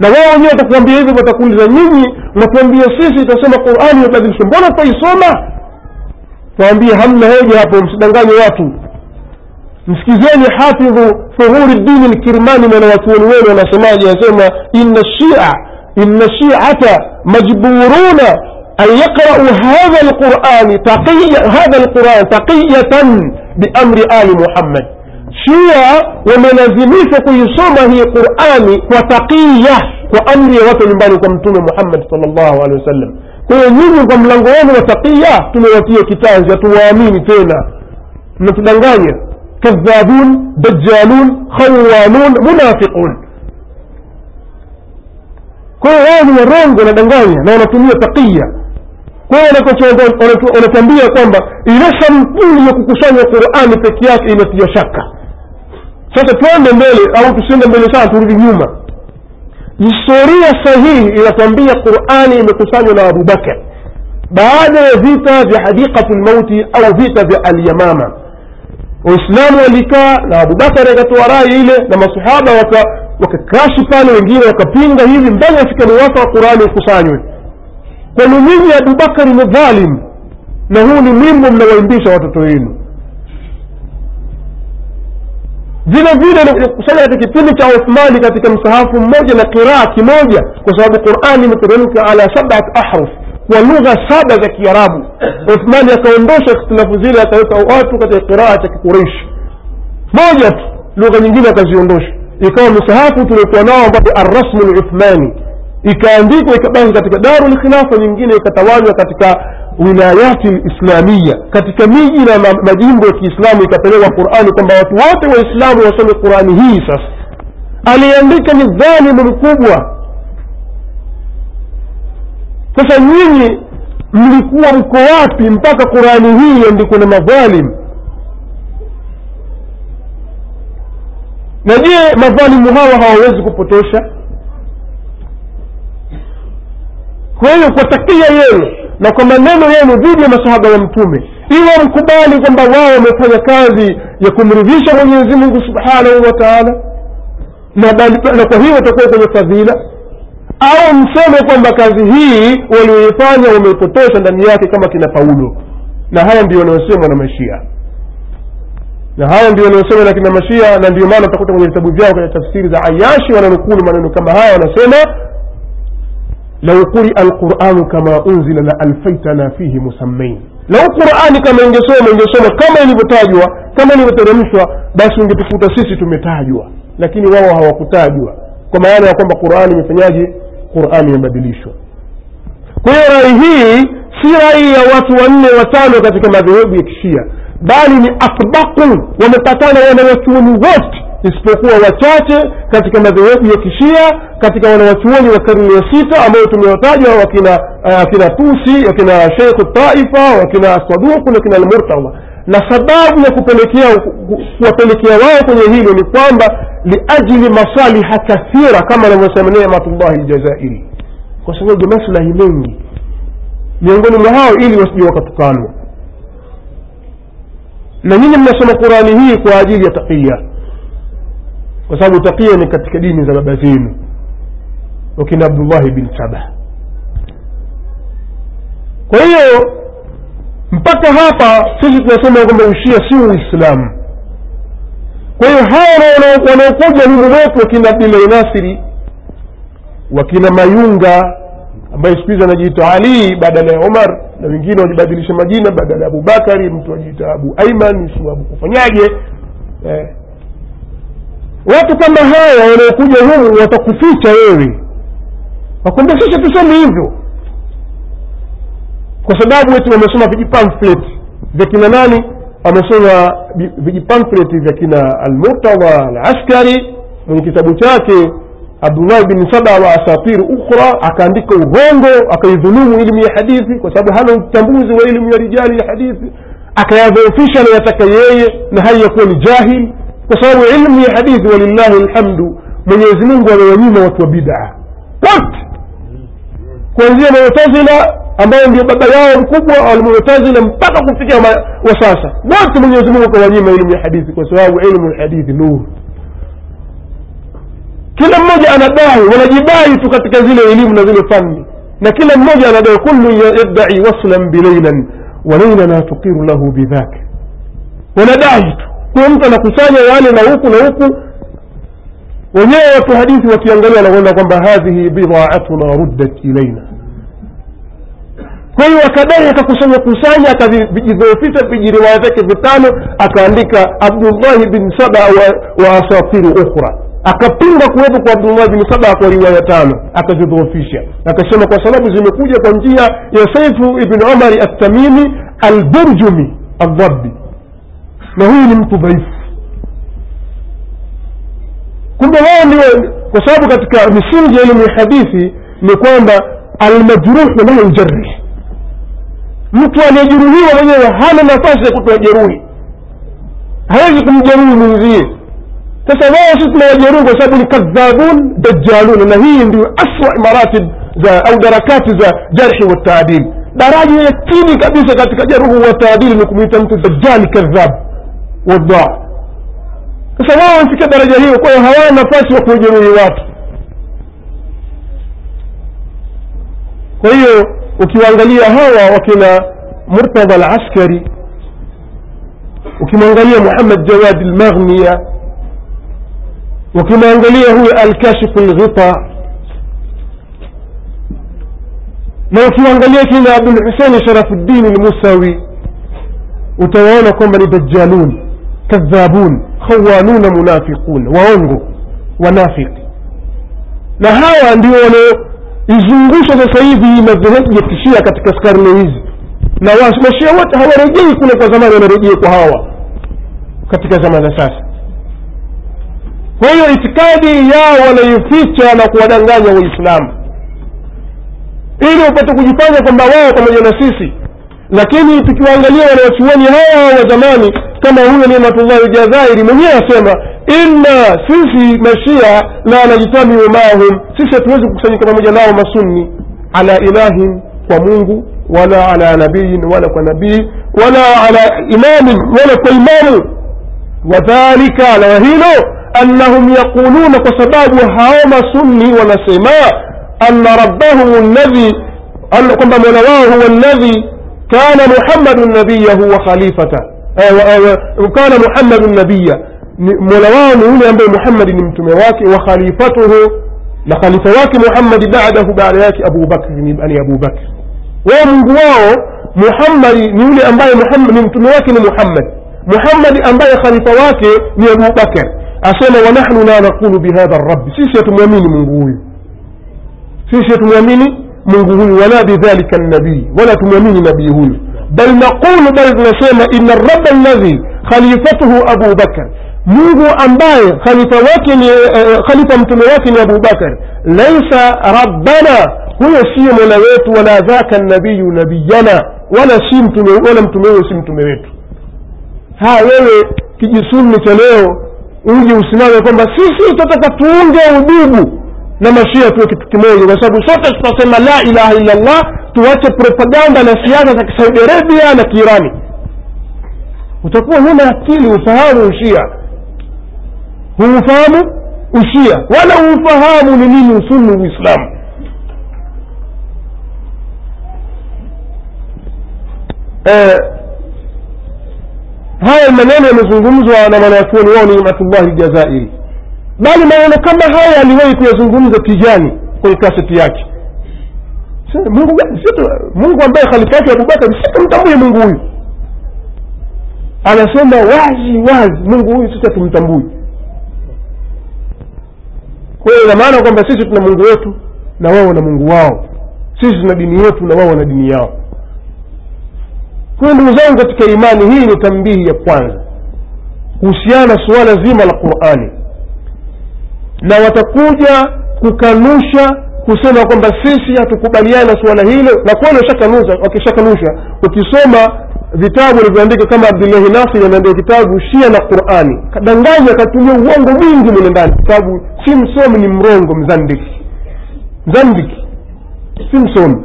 na wao wenyewe watakuambia hivyo watakuuliza nyinyi mnatuambia sisi itasema qurani imebadilishwa mbona tutaisoma tuambie hamna hoja hapo msidanganye watu msikizeni hafidhu fuhuri dini lkirmani mwana wachuoni wenu wanasemaje anasema inna shia inna shiata majburuna an yaqrau hadha lqurani lquran taqiyatan biamri ali muhammad shia wamelazimishwa kuisoma hii qurani kwa taqiya kwa amri ya watu nyumbani kwa mtume muhammad sal llahu alehi wasallam kwa hiyo nyinyi kwa mlango wenu wa taqiya tumewatia kitanzi hatuwaamini tena mnatudanganya kadhabun dajalun khawanun munafiqun kwa hiyo wao ni warongo wanadanganya na wanatumia taqiya kwa hiyo wanatuambia kwamba ile sampuli ya kukusanya qurani peke yake inatia shaka sasa twende mbele au tusiende mbele sana turudi nyuma historia sahihi inatuambia qurani imekusanywa na abubakar baada ya vita vya hadiqatu lmauti au vita vya alyamama waislamu walikaa na abubakar akatoa rai ile na masahaba wakakashi pale wengine wakapinga hivi mpaka afika muwasa wa qurani ikusanywe kwani nyinyi abubakari ni dhalim na huu ni wimbo mnawaimbisha watoto wenu vile vile kusanya katika kipindi cha uthmani katika msahafu mmoja na qiraa kimoja kwa sababu qurani imeteremka ala sabat ahruf kwa lugha saba za kiarabu uthmani akaondosha ikhtilafu zile akaweka watu katika qiraa cha kikureishi moja tu lugha nyingine akaziondosha ikawa msahafu tuliokuwa nao ambapo arrasmu luthmani ikaandikwa ikabaki katika daru lkhilafa nyingine ikatawanywa katika wilayati lislamia katika miji na majimbo ya kiislamu ikapelekwa qurani kwamba watu wote waislamu wasome qurani hii sasa. Aliandika ni dhalimu mkubwa sasa nyinyi mlikuwa mko wapi mpaka qurani hii iandikwe na madhalim? Na je madhalimu hawa hawawezi kupotosha? Kwa hiyo kwa takia yenu na kwa maneno yenu dhidi ya masahaba ya mtume iwe mkubali kwamba wao wamefanya kazi ya kumridhisha mwenyezi mungu subhanahu wa taala na, kwa hiyo watakuwa kwenye fadhila au mseme kwamba kazi hii walioifanya wameipotosha ndani yake kama kina paulo. Na haya ndio wanaosemwa na mashia. Na haya ndio wanaosemwa na kina mashia na ndio maana utakuta kwenye vitabu vyao kwenye tafsiri za ayashi wananukulu maneno kama haya wanasema lau quria alquranu kama unzila la alfaitana fihi musammain. Lau qurani kama ingesoma ingesoma kama ilivyotajwa kama ilivyoteremshwa basi ungetukuta sisi tumetajwa. Lakini wao hawakutajwa. Kwa maana ya kwamba qurani imefanyaje? Qurani imebadilishwa. Kwa hiyo rai hii si rai ya watu wanne watano katika madhehebu ya kishia bali ni asbaku wamepatana wanawachuoni wote isipokuwa wachache katika madhehebu ya kishia katika wanawachuoni wa karne ya sita ambayo tumewataja wakina wakina tusi wakina sheikhu taifa wakina saduku na kina almurtadha na sababu ya kupelekea kuwapelekea wao kwenye hilo ni kwamba liajli masaliha kathira kama anavyosema nematullahi ljazairi kwa sababu maslahi mengi. Miongoni mwa hao ili wasije wakatukanwa. Na nyinyi mnasoma qurani hii kwa ajili ya taqiya kwa sababu takia ni katika dini za baba zenu. Wakina abdullahi bin saba kwa hiyo mpaka hapa sisi tunasema kwamba ushia si uislamu. Kwa hiyo hawa wanaokuja humu wetu wakina abdillahi nasiri wakina mayunga ambaye siku hizi anajiita ali badala ya omar na wengine wajibadilisha majina badala ya abubakari mtu ajiita abu aiman si abu kufanyaje eh. Watu kama haya wanaokuja humu watakuficha wewe. Wakwambia tuseme hivyo. Kwa sababu wetu wamesoma vijipamflet vya kina nani? Wamesoma vijipamflet vya kina almurtadha alaskari mwenye kitabu chake abdullahi bin saba wa asatiri ukhra akaandika urongo akaidhulumu elimu ya hadithi kwa sababu hana uchambuzi wa elimu ya rijali ya hadithi. Akayadhoofisha anayotaka yeye na hali ya kuwa ni jahil تصاب علمي حديث ولله الحمد. من يزنون قول وليمة بدعة. قلت. كونزي المعتزلة أما ينبي بدياه الكبوة أو المعتزلة مبقى فيك ما وساسة قلت من يزنون قول وليمة علمي حديث وصاب علم الحديث نور. كل مجي أنا داعي ولا جباعي تكتك زيلة علم نزيل فن لكل مجي أنا داعي كل يدعي وصلا بليلا وليلا لا تقير له بذاك. ولا داعيته kuwa mtu anakusanya yale na huku na huku wenyewe watu hadithi wakiangalia wanaona kwamba hadhihi bidaatuna ruddat ilaina kwa hiyo akadai akakusanya kusanya akavijidhoofisha vijiriwaya vyake vitano akaandika abdullahi bin saba wa, wa asatiru ukhra. Akapinga kuwepo kwa abdullahi bin saba kwa riwaya tano akazidhoofisha akasema kwa sababu zimekuja kwa njia ya saifu ibn umari altamimi alburjumi aldhabi na huyu ni mtu dhaifu. Kumbe wao ndio kwa sababu katika misingi ya elimu ya hadithi ni kwamba almajruhu la yujarih mtu aliyejeruhiwa mwenyewe hana nafasi ya kutoa jeruhi hawezi kumjeruhi mwenzie. Sasa wao sisi tunawajeruhi kwa sababu ni kadhabun dajalun na hii ndio aswa maratib za au darakati za jarhi wa taadil. Daraja ya chini kabisa katika jarhu wa taadili ni kumwita mtu dajali kadhab wadaa sasa wao wamefikia daraja hiyo kwa hiyo hawana nafasi wa kujeruhi watu kwa hiyo ukiwaangalia hawa wakina murtadha alaskari ukimwangalia muhammad jawad almaghniya ukimwangalia huyo alkashifu lghita na ukiwaangalia kina abulhuseini sharafuddin lmusawi utawaona kwamba ni dajalun kadhabun khawanuna munafiqun waongo wanafiki na hawa ndio wanaoizungusha sasa hivi madhehebu ya kishia katika karne hizi. Na mashia wote hawarejei kule kwa zamani wanarejea kwa hawa katika zama za sasa. Kwa hiyo itikadi yao wanaificha na kuwadanganya waislamu ili wapate kujifanya kwamba wao pamoja na sisi lakini tukiwaangalia wanawachuoni hawa wa zamani kama huyo nimatullahi jazairi mwenyewe asema inna sisi mashia la najtamiu maahum. Sisi hatuwezi kukusanyika pamoja nao masunni ala ilahin kwa mungu wala ala nabiyin wala kwa nabii wala ala imamin wala kwa imamu. Wadhalika na hilo annahum yaquluna kwa sababu hao masunni wanasema anna rabbahum alladhi kwamba mola wao huwa alladhi كان محمد النبي هو خليفته. وكان محمد النبي. ملوان ولي أمبي محمد نمتمواك وخليفته. لخليفواك محمد بعده بعد ذلك أبو بكر يعني أبو بكر. ومقواه محمد نولي أمبي محمد نمتمواك محمد. محمد أمبي خليفواك أبو بكر. أسأل ونحن لا نقول بهذا الرب. سيسيت مؤمني من قوي سيسيت مؤمني من ولا بذلك النبي ولا تمامين نبيهون بل نقول بل نسيما إن الرب الذي خليفته أبو بكر منذ أنباي خليفة متمواتن أبو بكر ليس ربنا هو سيم لويت ولا ذاك النبي نبينا ولا سيم تمويت ولا متمويت سيم تمويت ها ويوي كي جسول متلو ويوي وسنان يقول سيسي تتكتونجا وبيبو na mashia tuwe kitu kimoja kwa sababu sote tutasema la ilaha illa allah tuache propaganda na siasa za kisaudi arabia na kiirani. Utakuwa huna akili ufahamu ushia huufahamu ushia. Wala huufahamu ni nini usunni uislamu. Eh, haya maneno yamezungumzwa na mwanachuoni wao ni nimatullahi jazairi bali maneno kama haya aliwahi kuyazungumza tijani kwenye kaseti yake. Mungu mungu ambaye khalifa yake abubakari situmtambue mungu huyu. Anasema wazi wazi mungu huyu sisi hatumtambui. Kwa hiyo inamaana kwamba sisi tuna mungu wetu na wao na mungu wao. Sisi tuna dini yetu na wao wana dini yao. Kwa ndugu zangu katika imani hii ni tambihi ya kwanza. Kuhusiana suala zima la qurani na watakuja kukanusha kusema kwamba sisi hatukubaliani na suala hilo na kweli wakishakanusha ukisoma vitabu alivyoandika kama abdullahi nasir ameandika kitabu shia na qurani. Kadanganya akatumia uongo mwingi mule ndani. Kitabu si msomi ni mrongo mzandiki. Mzandiki si msomi